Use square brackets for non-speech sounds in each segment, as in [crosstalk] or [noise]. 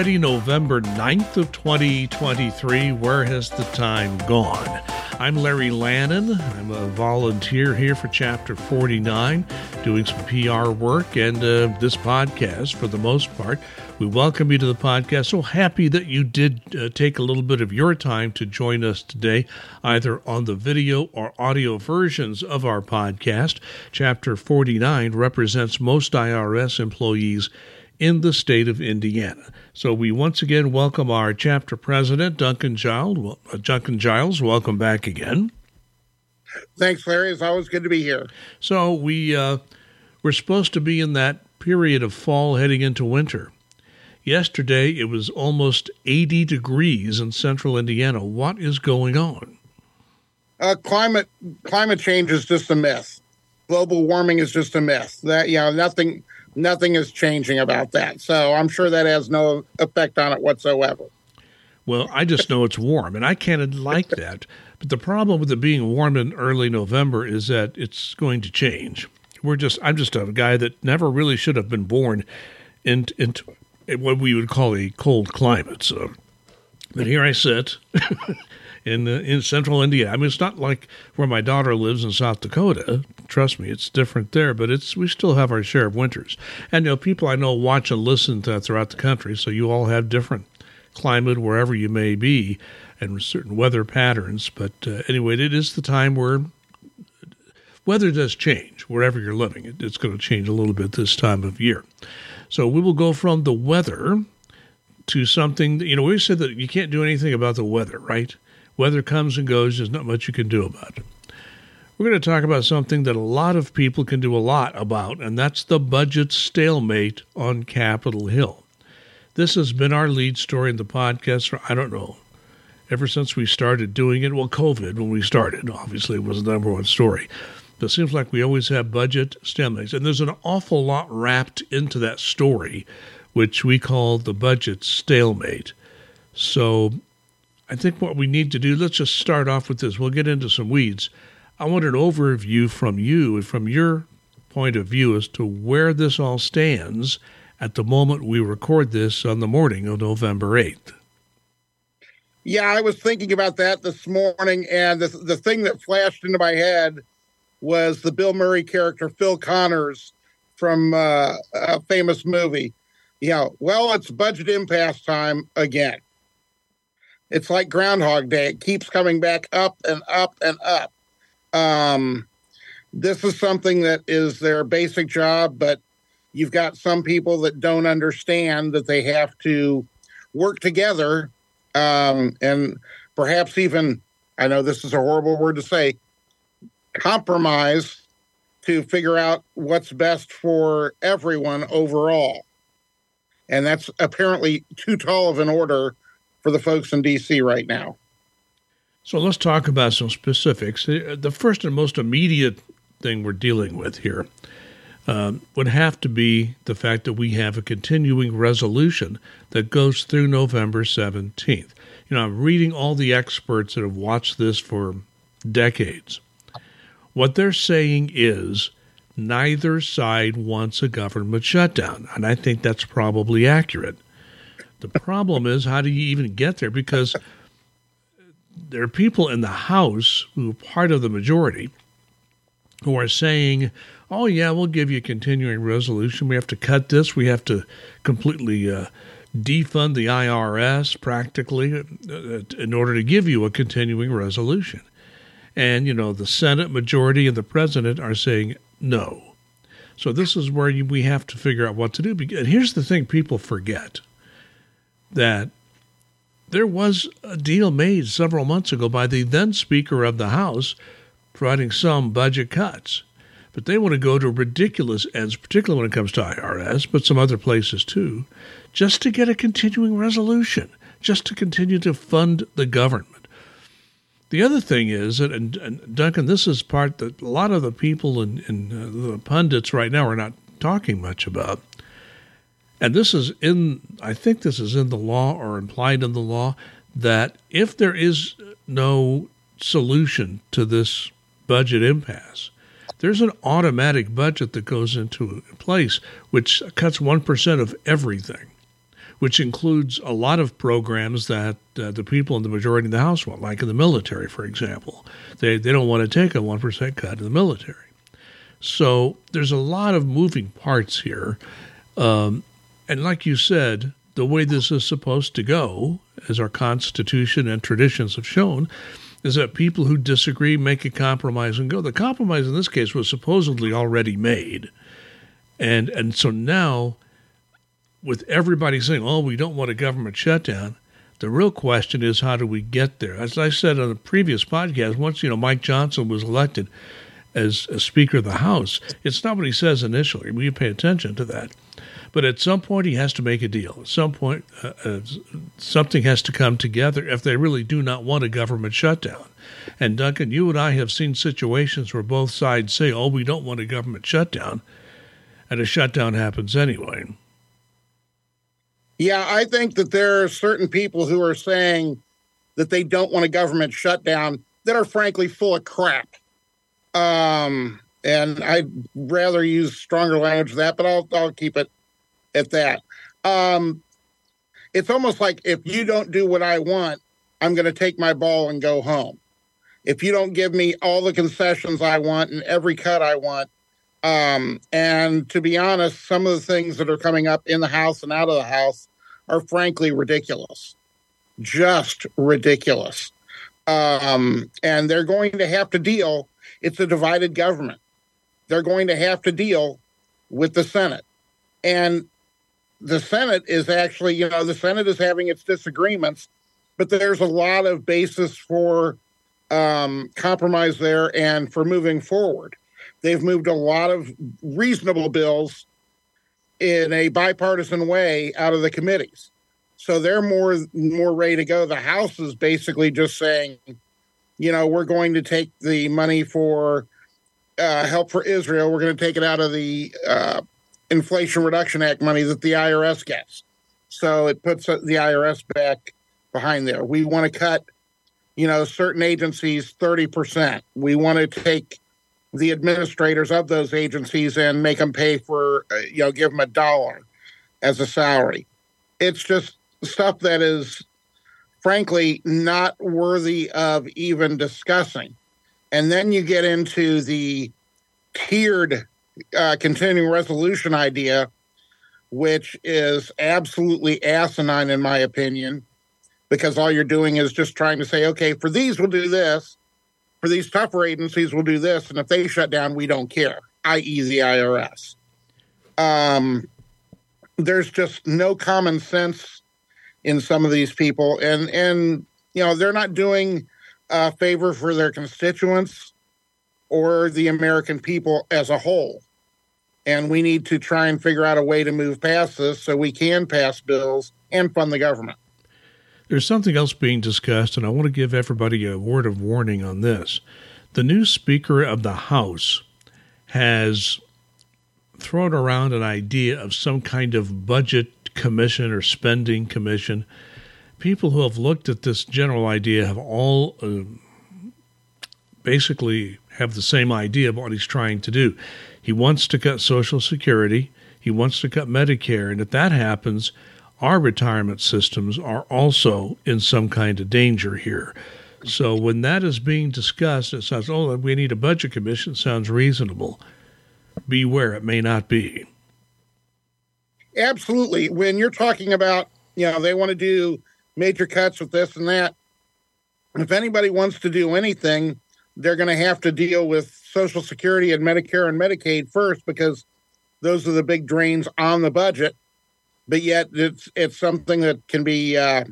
already November 9th of 2023. Where has the time gone? I'm Larry Lannan. I'm a volunteer here for Chapter 49, doing some PR work and uh, this podcast for the most part. We welcome you to the podcast. So happy that you did uh, take a little bit of your time to join us today, either on the video or audio versions of our podcast. Chapter 49 represents most IRS employees in the state of Indiana. So we once again welcome our chapter president, Duncan Giles. Uh, Duncan Giles, welcome back again. Thanks, Larry. It's always good to be here. So we uh, we're supposed to be in that period of fall heading into winter. Yesterday it was almost 80 degrees in central Indiana. What is going on? Uh, climate climate change is just a myth. Global warming is just a myth. That you know nothing nothing is changing about that. So I'm sure that has no effect on it whatsoever. Well, I just know it's warm, and I can't like that. But the problem with it being warm in early November is that it's going to change. We're just I'm just a guy that never really should have been born into, what we would call a cold climate. So, but here I sit [laughs] in uh, in central India. I mean, it's not like where my daughter lives in South Dakota. Trust me, it's different there, but it's we still have our share of winters. And you know, people I know watch and listen to throughout the country, so you all have different climate wherever you may be and certain weather patterns. But uh, anyway, it is the time where weather does change wherever you're living. It, it's going to change a little bit this time of year. So we will go from the weather to something you know, we said that you can't do anything about the weather, right? Weather comes and goes, there's not much you can do about it. We're going to talk about something that a lot of people can do a lot about, and that's the budget stalemate on Capitol Hill. This has been our lead story in the podcast for, I don't know, ever since we started doing it. Well, COVID, when we started, obviously, was the number one story. But it seems like we always have budget stemmates, and there's an awful lot wrapped into that story, which we call the budget stalemate. So I think what we need to do, let's just start off with this. We'll get into some weeds. I want an overview from you and from your point of view as to where this all stands at the moment we record this on the morning of November 8th. Yeah, I was thinking about that this morning, and the, the thing that flashed into my head was the Bill Murray character, Phil Connors, from uh, a famous movie. Yeah, well, it's budget impasse time again. It's like Groundhog Day. It keeps coming back up and up and up. Um, this is something that is their basic job, but you've got some people that don't understand that they have to work together um, and perhaps even, I know this is a horrible word to say, compromise to figure out what's best for everyone overall. And that's apparently too tall of an order for the folks in DC right now. So let's talk about some specifics. Uh, the first and most immediate thing we're dealing with here um, would have to be the fact that we have a continuing resolution that goes through November 17th. You know, I'm reading all the experts that have watched this for decades. What they're saying is neither side wants a government shutdown, and I think that's probably accurate. The problem is, how do you even get there? Because there are people in the House who are part of the majority who are saying, oh, yeah, we'll give you a continuing resolution. We have to cut this. We have to completely uh, defund the IRS practically uh, in order to give you a continuing resolution. And, you know, the Senate majority and the president are saying no. So this is where we have to figure out what to do. And here's the thing people forget that there was a deal made several months ago by the then Speaker of the House providing some budget cuts. But they want to go to ridiculous ends, particularly when it comes to IRS, but some other places too, just to get a continuing resolution, just to continue to fund the government. The other thing is that, and, and Duncan, this is part that a lot of the people and, uh, the pundits right now are not talking much about and this is in, I think this is in the law or implied in the law, that if there is no solution to this budget impasse, there's an automatic budget that goes into place which cuts 1% of everything, which includes a lot of programs that uh, the people in the majority of the House want, like in the military, for example. They, they don't want to take a 1% cut in the military. So there's a lot of moving parts here. Um, and like you said, the way this is supposed to go, as our Constitution and traditions have shown, is that people who disagree make a compromise and go. The compromise in this case was supposedly already made. And and so now with everybody saying, "Oh, we don't want a government shutdown," the real question is how do we get there? As I said on a previous podcast, once you know Mike Johnson was elected as a Speaker of the House, it's not what he says initially. We pay attention to that, but at some point he has to make a deal. At some point, uh, uh, something has to come together if they really do not want a government shutdown. And Duncan, you and I have seen situations where both sides say, "Oh, we don't want a government shutdown," and a shutdown happens anyway. Yeah, I think that there are certain people who are saying that they don't want a government shutdown that are frankly full of crap. Um, and I'd rather use stronger language than that, but I'll I'll keep it at that. Um, it's almost like if you don't do what I want, I'm going to take my ball and go home. If you don't give me all the concessions I want and every cut I want, um, and to be honest, some of the things that are coming up in the House and out of the House are frankly ridiculous, just ridiculous. Um, and they're going to have to deal. It's a divided government. They're going to have to deal with the Senate, and the Senate is actually, you know, the Senate is having its disagreements, but there's a lot of basis for um, compromise there and for moving forward. They've moved a lot of reasonable bills in a bipartisan way out of the committees. So they're more more ready to go. The House is basically just saying, you know, we're going to take the money for uh, help for Israel. We're going to take it out of the uh, Inflation Reduction Act money that the IRS gets. So it puts the IRS back behind there. We want to cut, you know, certain agencies 30%. We want to take the administrators of those agencies and make them pay for, uh, you know, give them a dollar as a salary. It's just stuff that is, frankly, not worthy of even discussing. And then you get into the tiered uh, continuing resolution idea, which is absolutely asinine, in my opinion, because all you're doing is just trying to say, okay, for these, we'll do this for these tougher agencies, we'll do this, and if they shut down, we don't care, i.e., the IRS. Um, there's just no common sense in some of these people, and and you know they're not doing a favor for their constituents or the American people as a whole. And we need to try and figure out a way to move past this so we can pass bills and fund the government. There's something else being discussed, and I want to give everybody a word of warning on this. The new Speaker of the House has thrown around an idea of some kind of budget commission or spending commission. People who have looked at this general idea have all uh, basically have the same idea of what he's trying to do. He wants to cut Social Security, he wants to cut Medicare, and if that happens, our retirement systems are also in some kind of danger here. So when that is being discussed, it sounds, oh, we need a budget commission, sounds reasonable. Beware, it may not be. Absolutely. When you're talking about, you know, they want to do major cuts with this and that, if anybody wants to do anything, they're going to have to deal with Social Security and Medicare and Medicaid first because those are the big drains on the budget but yet it's it's something that can be uh,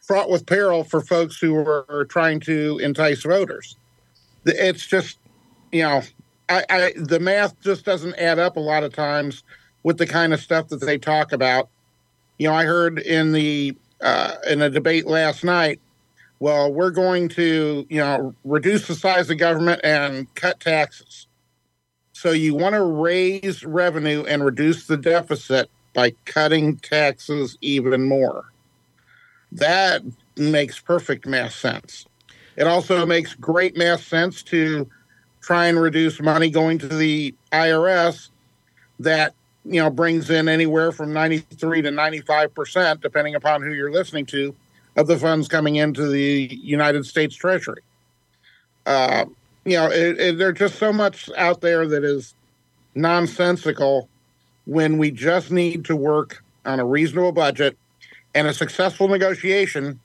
fraught with peril for folks who are, trying to entice voters. It's just, you know, I, I, the math just doesn't add up a lot of times with the kind of stuff that they talk about. You know, I heard in the uh, in a debate last night. Well, we're going to, you know, reduce the size of government and cut taxes. So you want to raise revenue and reduce the deficit by cutting taxes even more. That makes perfect math sense. It also makes great math sense to try and reduce money going to the IRS that you know, brings in anywhere from 93 to 95%, depending upon who you're listening to, of the funds coming into the United States Treasury. Uh, you know, it, it, there's just so much out there that is nonsensical when we just need to work on a reasonable budget and a successful negotiation.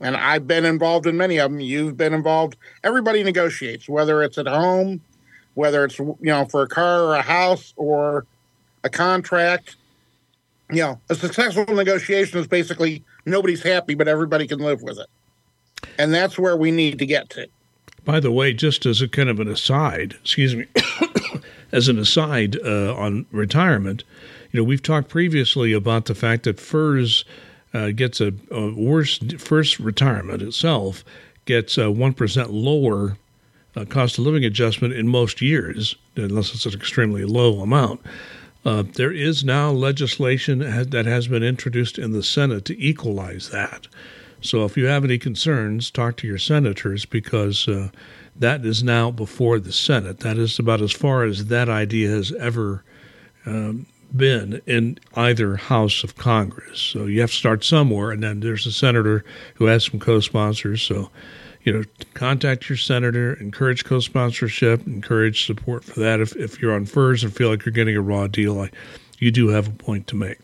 And I've been involved in many of them. You've been involved. Everybody negotiates, whether it's at home, whether it's you know for a car or a house or a contract. Know, a successful negotiation is basically nobody's happy, but everybody can live with it. And that's where we need to get to. By the way, just as a kind of an aside, excuse me, [coughs] as an aside uh, on retirement, you know, we've talked previously about the fact that FERS uh, gets a, a, worse first retirement itself gets a one percent lower uh, cost of living adjustment in most years, unless it's an extremely low amount. Uh, there is now legislation that has been introduced in the Senate to equalize that. So if you have any concerns, talk to your senators because uh, that is now before the Senate. That is about as far as that idea has ever um, been in either house of Congress. So you have to start somewhere, and then there's a senator who has some co-sponsors. So you know, contact your senator, encourage co-sponsorship, encourage support for that. If if you're on FERS and feel like you're getting a raw deal, I, you do have a point to make.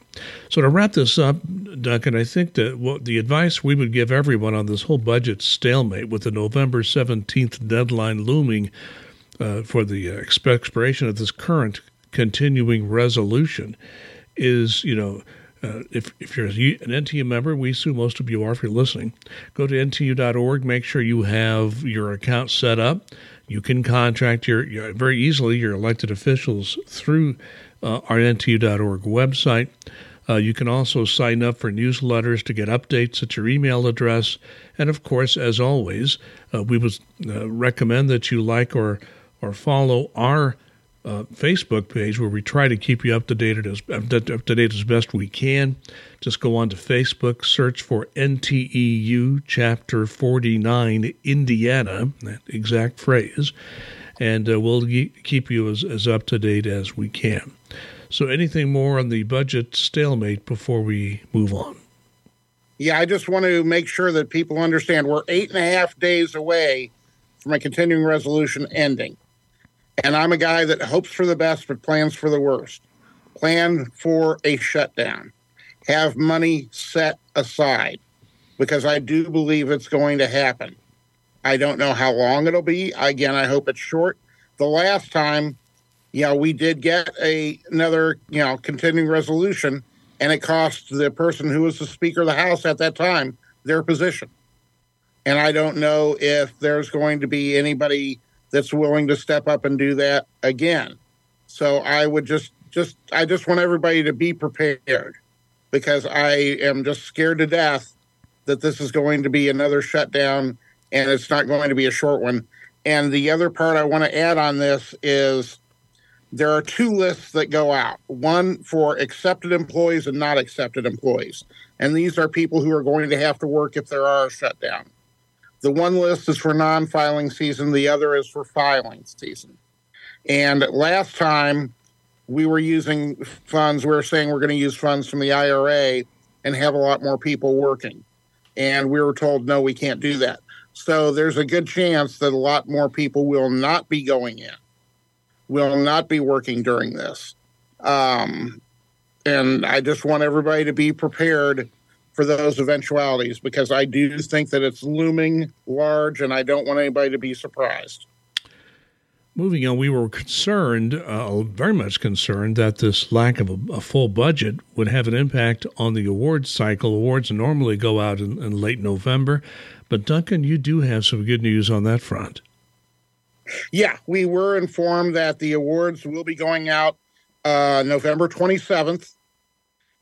So to wrap this up, Duncan, I think that what the advice we would give everyone on this whole budget stalemate with the November 17th deadline looming uh, for the expiration of this current continuing resolution is, you know, uh, if, if you're an NTU member, we assume most of you are if you're listening, go to ntu.org, make sure you have your account set up. You can contract your, your very easily your elected officials through uh, our ntu.org website. Uh, you can also sign up for newsletters to get updates at your email address. And of course, as always, uh, we would uh, recommend that you like or, or follow our uh, Facebook page where we try to keep you up to date as up to date as best we can. Just go on to Facebook, search for NTEU Chapter 49 Indiana, that exact phrase, and uh, we'll keep you as, as up to date as we can. So, anything more on the budget stalemate before we move on? Yeah, I just want to make sure that people understand we're eight and a half days away from a continuing resolution ending. And I'm a guy that hopes for the best but plans for the worst. Plan for a shutdown. Have money set aside because I do believe it's going to happen. I don't know how long it'll be. Again, I hope it's short. The last time, you know, we did get a another, you know, continuing resolution and it cost the person who was the speaker of the house at that time their position. And I don't know if there's going to be anybody that's willing to step up and do that again. So I would just just I just want everybody to be prepared because I am just scared to death that this is going to be another shutdown and it's not going to be a short one. And the other part I want to add on this is there are two lists that go out one for excepted employees and not excepted employees. And these are people who are going to have to work if there are a shutdown. The one list is for non filing season, the other is for filing season. And last time we were using funds, we were saying we're going to use funds from the IRA and have a lot more people working. And we were told, no, we can't do that. So there's a good chance that a lot more people will not be going in, will not be working during this. Um, and I just want everybody to be prepared for those eventualities because I do think that it's looming large and I don't want anybody to be surprised. Moving on, we were concerned, uh, very much concerned, that this lack of a, a, full budget would have an impact on the awards cycle. Awards normally go out in, in late November, but Duncan, you do have some good news on that front. Yeah, we were informed that the awards will be going out uh, November 27th.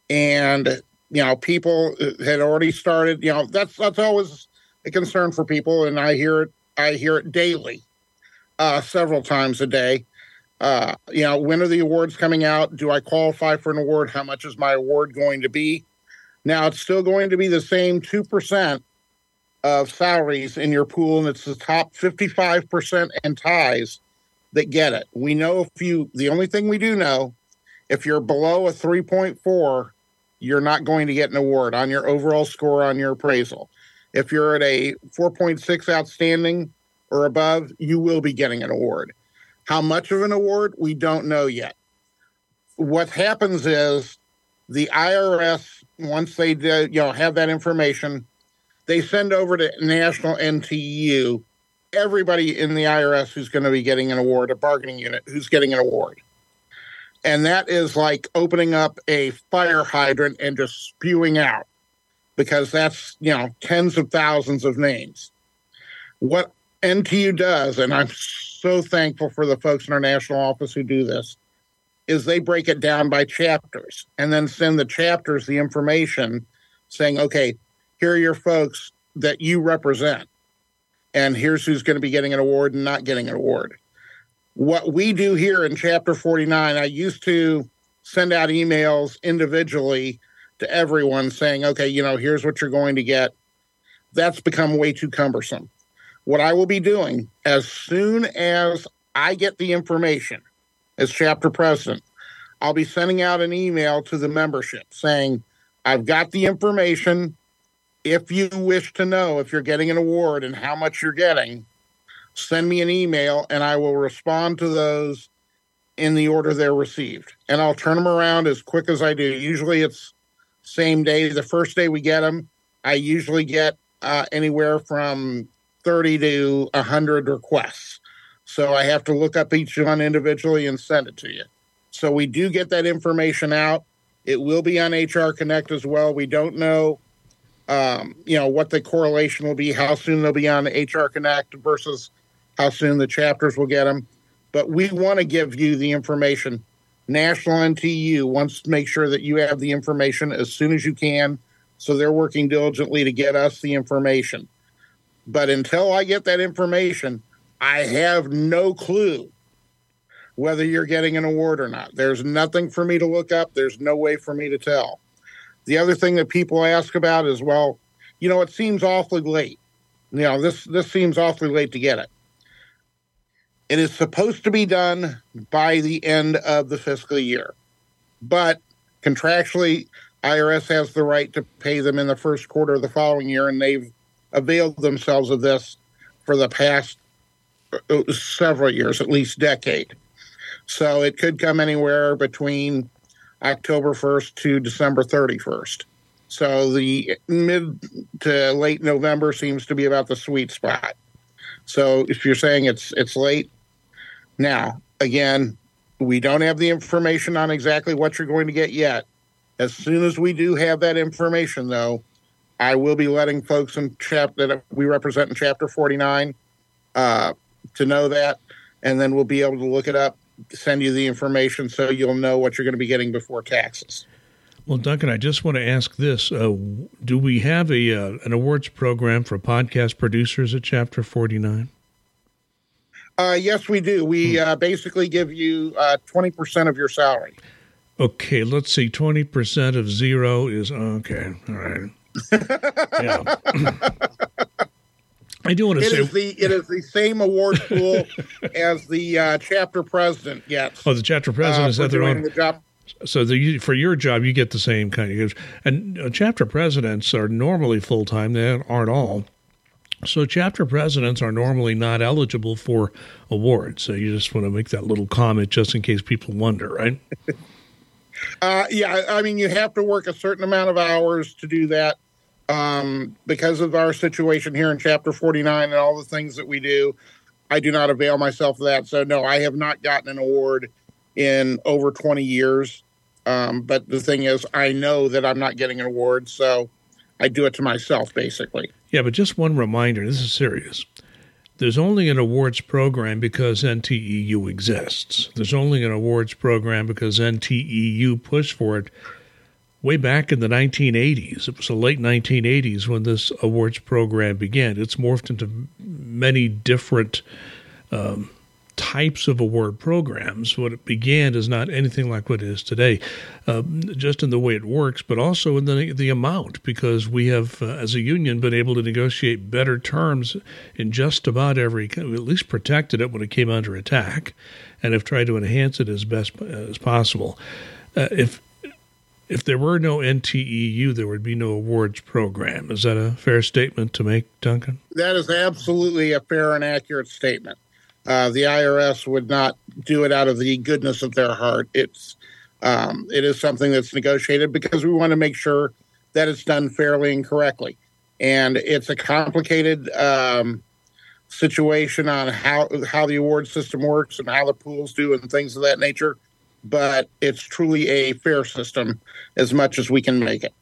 And you know, people had already started. You know, that's that's always a concern for people, and I hear it. I hear it daily, uh, several times a day. Uh, you know, when are the awards coming out? Do I qualify for an award? How much is my award going to be? Now, it's still going to be the same two percent of salaries in your pool, and it's the top fifty-five percent and ties that get it. We know if you The only thing we do know If you're below a 3.4, you're not going to get an award on your overall score on your appraisal. If you're at a 4.6 outstanding or above, you will be getting an award. How much of an award? We don't know yet. What happens is the IRS, once they do, you know have that information, they send over to National NTU everybody in the IRS who's going to be getting an award, a bargaining unit who's getting an award. And that is like opening up a fire hydrant and just spewing out because that's, you know, tens of thousands of names. What NTU does, and I'm so thankful for the folks in our national office who do this, is they break it down by chapters and then send the chapters the information saying, okay, here are your folks that you represent. And here's who's going to be getting an award and not getting an award. What we do here in Chapter 49, I used to send out emails individually to everyone saying, okay, you know, here's what you're going to get. That's become way too cumbersome. What I will be doing as soon as I get the information as chapter president, I'll be sending out an email to the membership saying, I've got the information. If you wish to know if you're getting an award and how much you're getting, send me an email and I will respond to those in the order they're received. And I'll turn them around as quick as I do. Usually it's same day. The first day we get them, I usually get uh, anywhere from 30 to 100 requests. So I have to look up each one individually and send it to you. So we do get that information out. It will be on HR Connect as well. We don't know, um, you know, what the correlation will be, how soon they'll be on HR Connect versus how soon the chapters will get them. But we want to give you the information. National NTU wants to make sure that you have the information as soon as you can. So they're working diligently to get us the information. But until I get that information, I have no clue whether you're getting an award or not. There's nothing for me to look up. There's no way for me to tell. The other thing that people ask about is, well, you know, it seems awfully late. You know, this this seems awfully late to get it. It is supposed to be done by the end of the fiscal year, but contractually, IRS has the right to pay them in the first quarter of the following year, and they've availed themselves of this for the past uh, several years, at least decade. So it could come anywhere between October 1st to December 31st. So the mid to late November seems to be about the sweet spot. So if you're saying it's it's late, now again, we don't have the information on exactly what you're going to get yet. As soon as we do have that information, though, I will be letting folks in chapter that we represent in Chapter 49 uh, to know that, and then we'll be able to look it up, send you the information, so you'll know what you're going to be getting before taxes. Well, Duncan, I just want to ask this: uh, Do we have a uh, an awards program for podcast producers at Chapter 49? Uh, yes, we do. We hmm. uh, basically give you uh, twenty percent of your salary. Okay, let's see. Twenty percent of zero is okay. All right. [laughs] yeah. I do want to it say is the it is the same award pool [laughs] as the uh, chapter president gets. Oh, the chapter president uh, is at their own. The job. So the, for your job, you get the same kind of and uh, chapter presidents are normally full time. They aren't all. So chapter presidents are normally not eligible for awards. So you just want to make that little comment just in case people wonder, right? [laughs] uh, yeah, I mean you have to work a certain amount of hours to do that um, because of our situation here in Chapter 49 and all the things that we do, I do not avail myself of that. So, no, I have not gotten an award in over 20 years. Um, but the thing is, I know that I'm not getting an award. So I do it to myself, basically. Yeah, but just one reminder this is serious. There's only an awards program because NTEU exists. There's only an awards program because NTEU pushed for it way back in the 1980s. It was the late 1980s when this awards program began. It's morphed into many different um, types of award programs. What it began is not anything like what it is today, uh, just in the way it works, but also in the the amount, because we have, uh, as a union, been able to negotiate better terms in just about every, at least protected it when it came under attack, and have tried to enhance it as best as possible. uh, if if there were no NTEU, there would be no awards program. Is that a fair statement to make, Duncan? That is absolutely a fair and accurate statement. Uh, the IRS would not do it out of the goodness of their heart. It's um, it is something that's negotiated because we want to make sure that it's done fairly and correctly. And it's a complicated um, situation on how how the award system works and how the pools do and things of that nature. But it's truly a fair system as much as we can make it.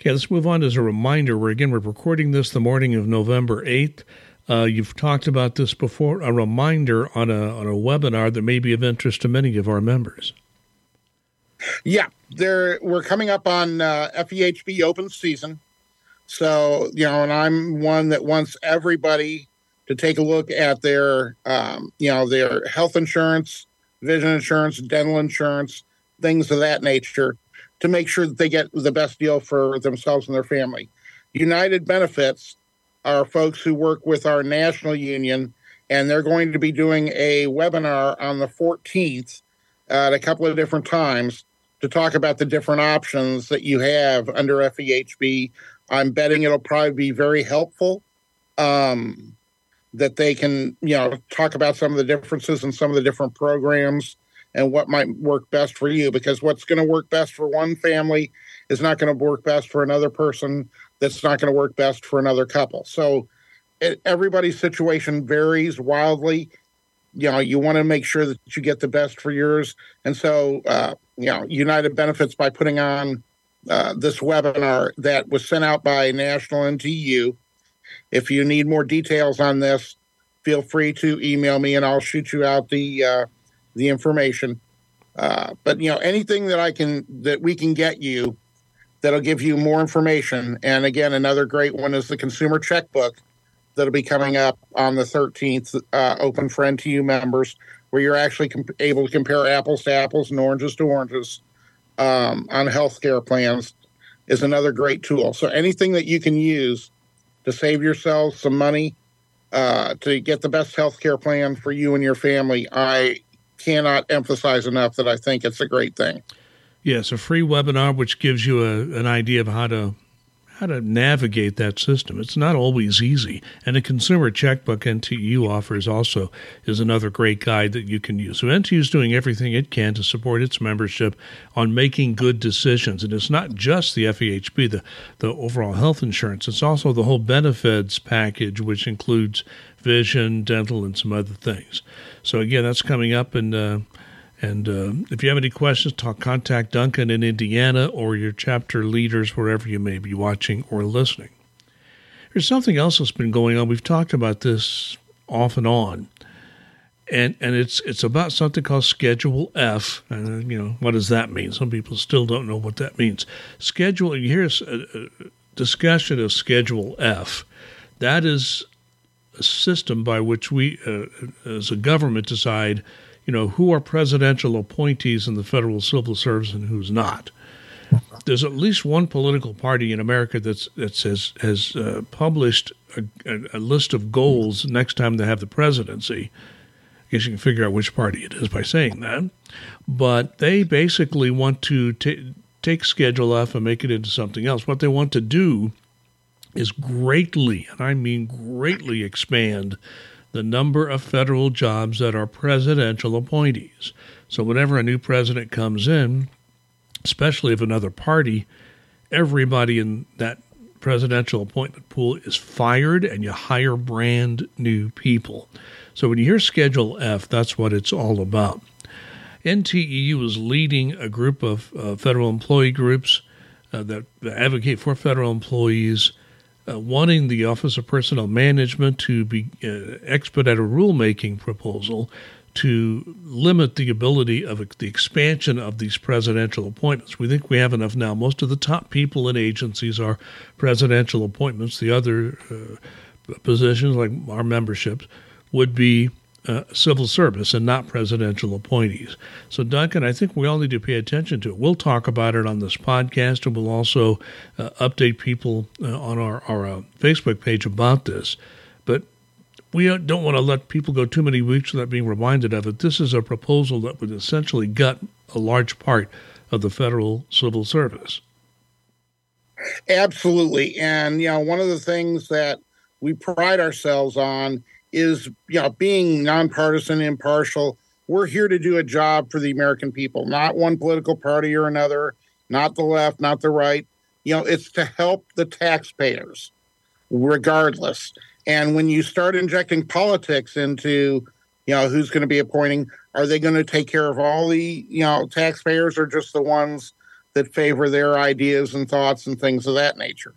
Okay, let's move on as a reminder. We're again we're recording this the morning of November eighth. Uh, you've talked about this before. A reminder on a on a webinar that may be of interest to many of our members. Yeah, there we're coming up on uh, FEHB open season, so you know, and I'm one that wants everybody to take a look at their, um, you know, their health insurance, vision insurance, dental insurance, things of that nature, to make sure that they get the best deal for themselves and their family. United Benefits are folks who work with our national union, and they're going to be doing a webinar on the 14th at a couple of different times to talk about the different options that you have under FEHB. I'm betting it'll probably be very helpful. Um, that they can, you know, talk about some of the differences in some of the different programs and what might work best for you. Because what's going to work best for one family is not going to work best for another person. That's not going to work best for another couple. So it, everybody's situation varies wildly. You know you want to make sure that you get the best for yours. And so uh, you know united benefits by putting on uh, this webinar that was sent out by national ntu if you need more details on this feel free to email me and i'll shoot you out the uh, the information. Uh, but you know anything that i can that we can get you that'll give you more information and again another great one is the consumer checkbook that'll be coming up on the 13th, uh, open for NTU members, where you're actually able to compare apples to apples and oranges to oranges um, on healthcare plans, is another great tool. So anything that you can use to save yourselves some money uh, to get the best healthcare plan for you and your family, I cannot emphasize enough that I think it's a great thing. Yes, a free webinar which gives you a, an idea of how to how to navigate that system. It's not always easy. And a consumer checkbook NTU offers also is another great guide that you can use. So NTU is doing everything it can to support its membership on making good decisions. And it's not just the FEHB, the, the overall health insurance. It's also the whole benefits package, which includes vision, dental, and some other things. So again, that's coming up in uh, and uh, if you have any questions, talk contact Duncan in Indiana or your chapter leaders wherever you may be watching or listening. There's something else that's been going on. We've talked about this off and on, and and it's it's about something called Schedule F. And you know what does that mean? Some people still don't know what that means. Schedule. Here's a, a discussion of Schedule F. That is a system by which we, uh, as a government, decide you know, who are presidential appointees in the federal civil service and who's not. There's at least one political party in America that's that says has uh, published a, a, list of goals next time they have the presidency. I guess you can figure out which party it is by saying that. But they basically want to t- take Schedule F and make it into something else. What they want to do is greatly, and I mean greatly, expand the number of federal jobs that are presidential appointees. So, whenever a new president comes in, especially of another party, everybody in that presidential appointment pool is fired and you hire brand new people. So, when you hear Schedule F, that's what it's all about. NTEU is leading a group of uh, federal employee groups uh, that advocate for federal employees uh, wanting the Office of Personnel Management to be uh, expedite a rulemaking proposal to limit the ability of the expansion of these presidential appointments. We think we have enough now. Most of the top people in agencies are presidential appointments. The other uh, positions, like our memberships, would be uh, civil service and not presidential appointees. So, Duncan, I think we all need to pay attention to it. We'll talk about it on this podcast, and we'll also uh, update people uh, on our, our uh, Facebook page about this. But we don't want to let people go too many weeks without being reminded of it. This is a proposal that would essentially gut a large part of the federal civil service. Absolutely. And, you know, one of the things that we pride ourselves on is, you know, being nonpartisan, impartial. We're here to do a job for the American people, not one political party or another, not the left, not the right. You know, it's to help the taxpayers regardless. And when you start injecting politics into, you know, who's going to be appointing, are they going to take care of all the, you know, taxpayers or just the ones that favor their ideas and thoughts and things of that nature?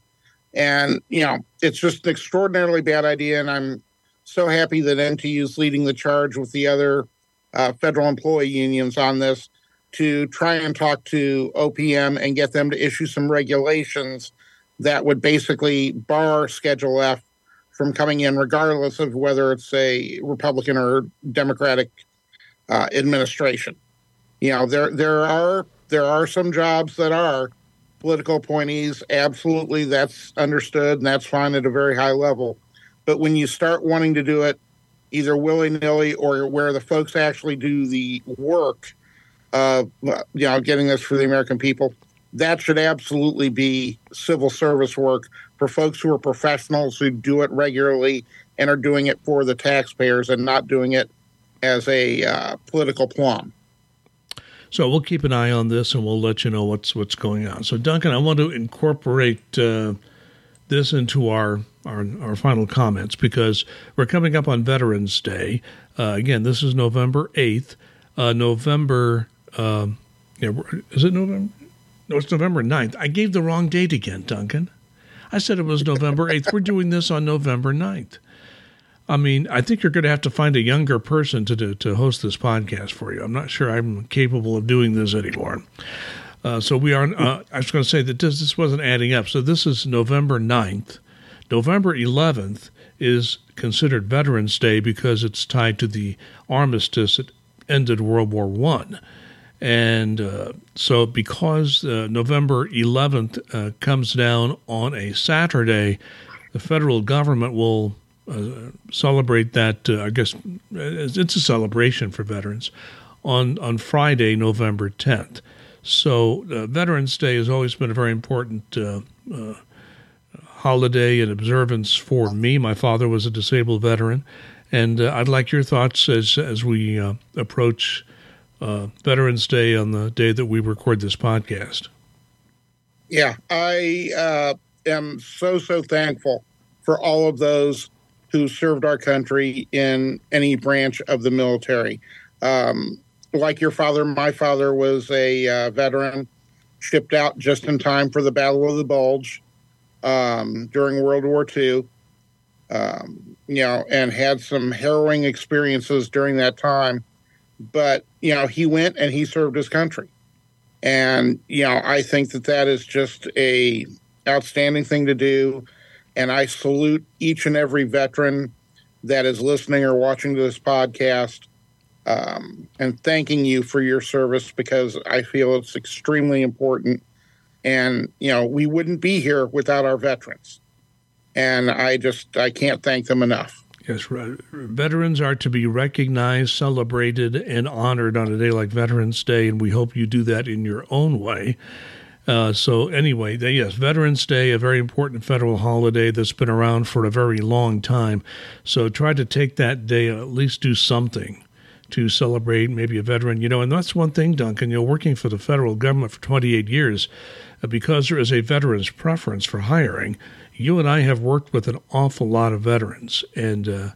And, you know, it's just an extraordinarily bad idea. And I'm so happy that NTU is leading the charge with the other uh, federal employee unions on this to try and talk to OPM and get them to issue some regulations that would basically bar Schedule F from coming in, regardless of whether it's a Republican or Democratic uh, administration. You know, there there are there are some jobs that are political appointees. Absolutely, that's understood and that's fine at a very high level. But when you start wanting to do it either willy nilly or where the folks actually do the work, uh, you know, getting this for the American people, that should absolutely be civil service work for folks who are professionals who do it regularly and are doing it for the taxpayers and not doing it as a uh, political plum. So we'll keep an eye on this and we'll let you know what's what's going on. So Duncan, I want to incorporate uh, this into our, our, our final comments because we're coming up on Veterans Day. Uh, again, this is November eighth. Uh, November, um, yeah, is it November? No, it's November 9th. I gave the wrong date again, Duncan. I said it was November 8th. We're doing this on November 9th. I mean, I think you're going to have to find a younger person to do, to host this podcast for you. I'm not sure I'm capable of doing this anymore. Uh, so we are. Uh, I was going to say that this, this wasn't adding up. So this is November 9th. November 11th is considered Veterans Day because it's tied to the armistice that ended World War One. And uh, so, because uh, November 11th uh, comes down on a Saturday, the federal government will uh, celebrate that. Uh, I guess it's a celebration for veterans on, on Friday, November 10th. So, uh, Veterans Day has always been a very important holiday and observance for me. My father was a disabled veteran, and I'd like your thoughts as as we approach uh, Veterans Day on the day that we record this podcast. Yeah, I uh, am so, so thankful for all of those who served our country in any branch of the military. Um, like your father, my father was a uh, veteran, shipped out just in time for the Battle of the Bulge um, during World War II. Um, you know, and had some harrowing experiences during that time but you know he went and he served his country and you know i think that that is just a outstanding thing to do and i salute each and every veteran that is listening or watching to this podcast um, and thanking you for your service because i feel it's extremely important and you know we wouldn't be here without our veterans and i just i can't thank them enough Yes, veterans are to be recognized, celebrated, and honored on a day like Veterans Day, and we hope you do that in your own way. Uh, so, anyway, yes, Veterans Day, a very important federal holiday that's been around for a very long time. So, try to take that day, at least do something to celebrate maybe a veteran. You know, and that's one thing, Duncan, you know, working for the federal government for 28 years, because there is a veteran's preference for hiring you and I have worked with an awful lot of veterans and uh,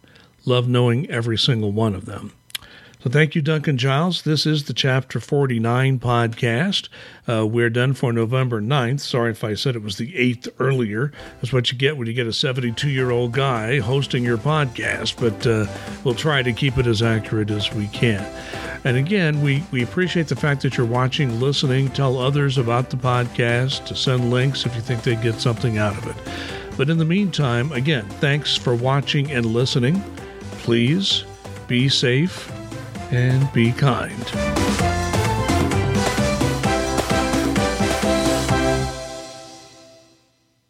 love knowing every single one of them. So thank you, Duncan Giles. This is the Chapter 49 podcast. Uh, we're done for November 9th. Sorry if I said it was the 8th earlier. That's what you get when you get a 72 year old guy hosting your podcast, but uh, we'll try to keep it as accurate as we can. And again, we, we appreciate the fact that you're watching, listening. Tell others about the podcast, to send links if you think they get something out of it. But in the meantime, again, thanks for watching and listening. Please be safe and be kind.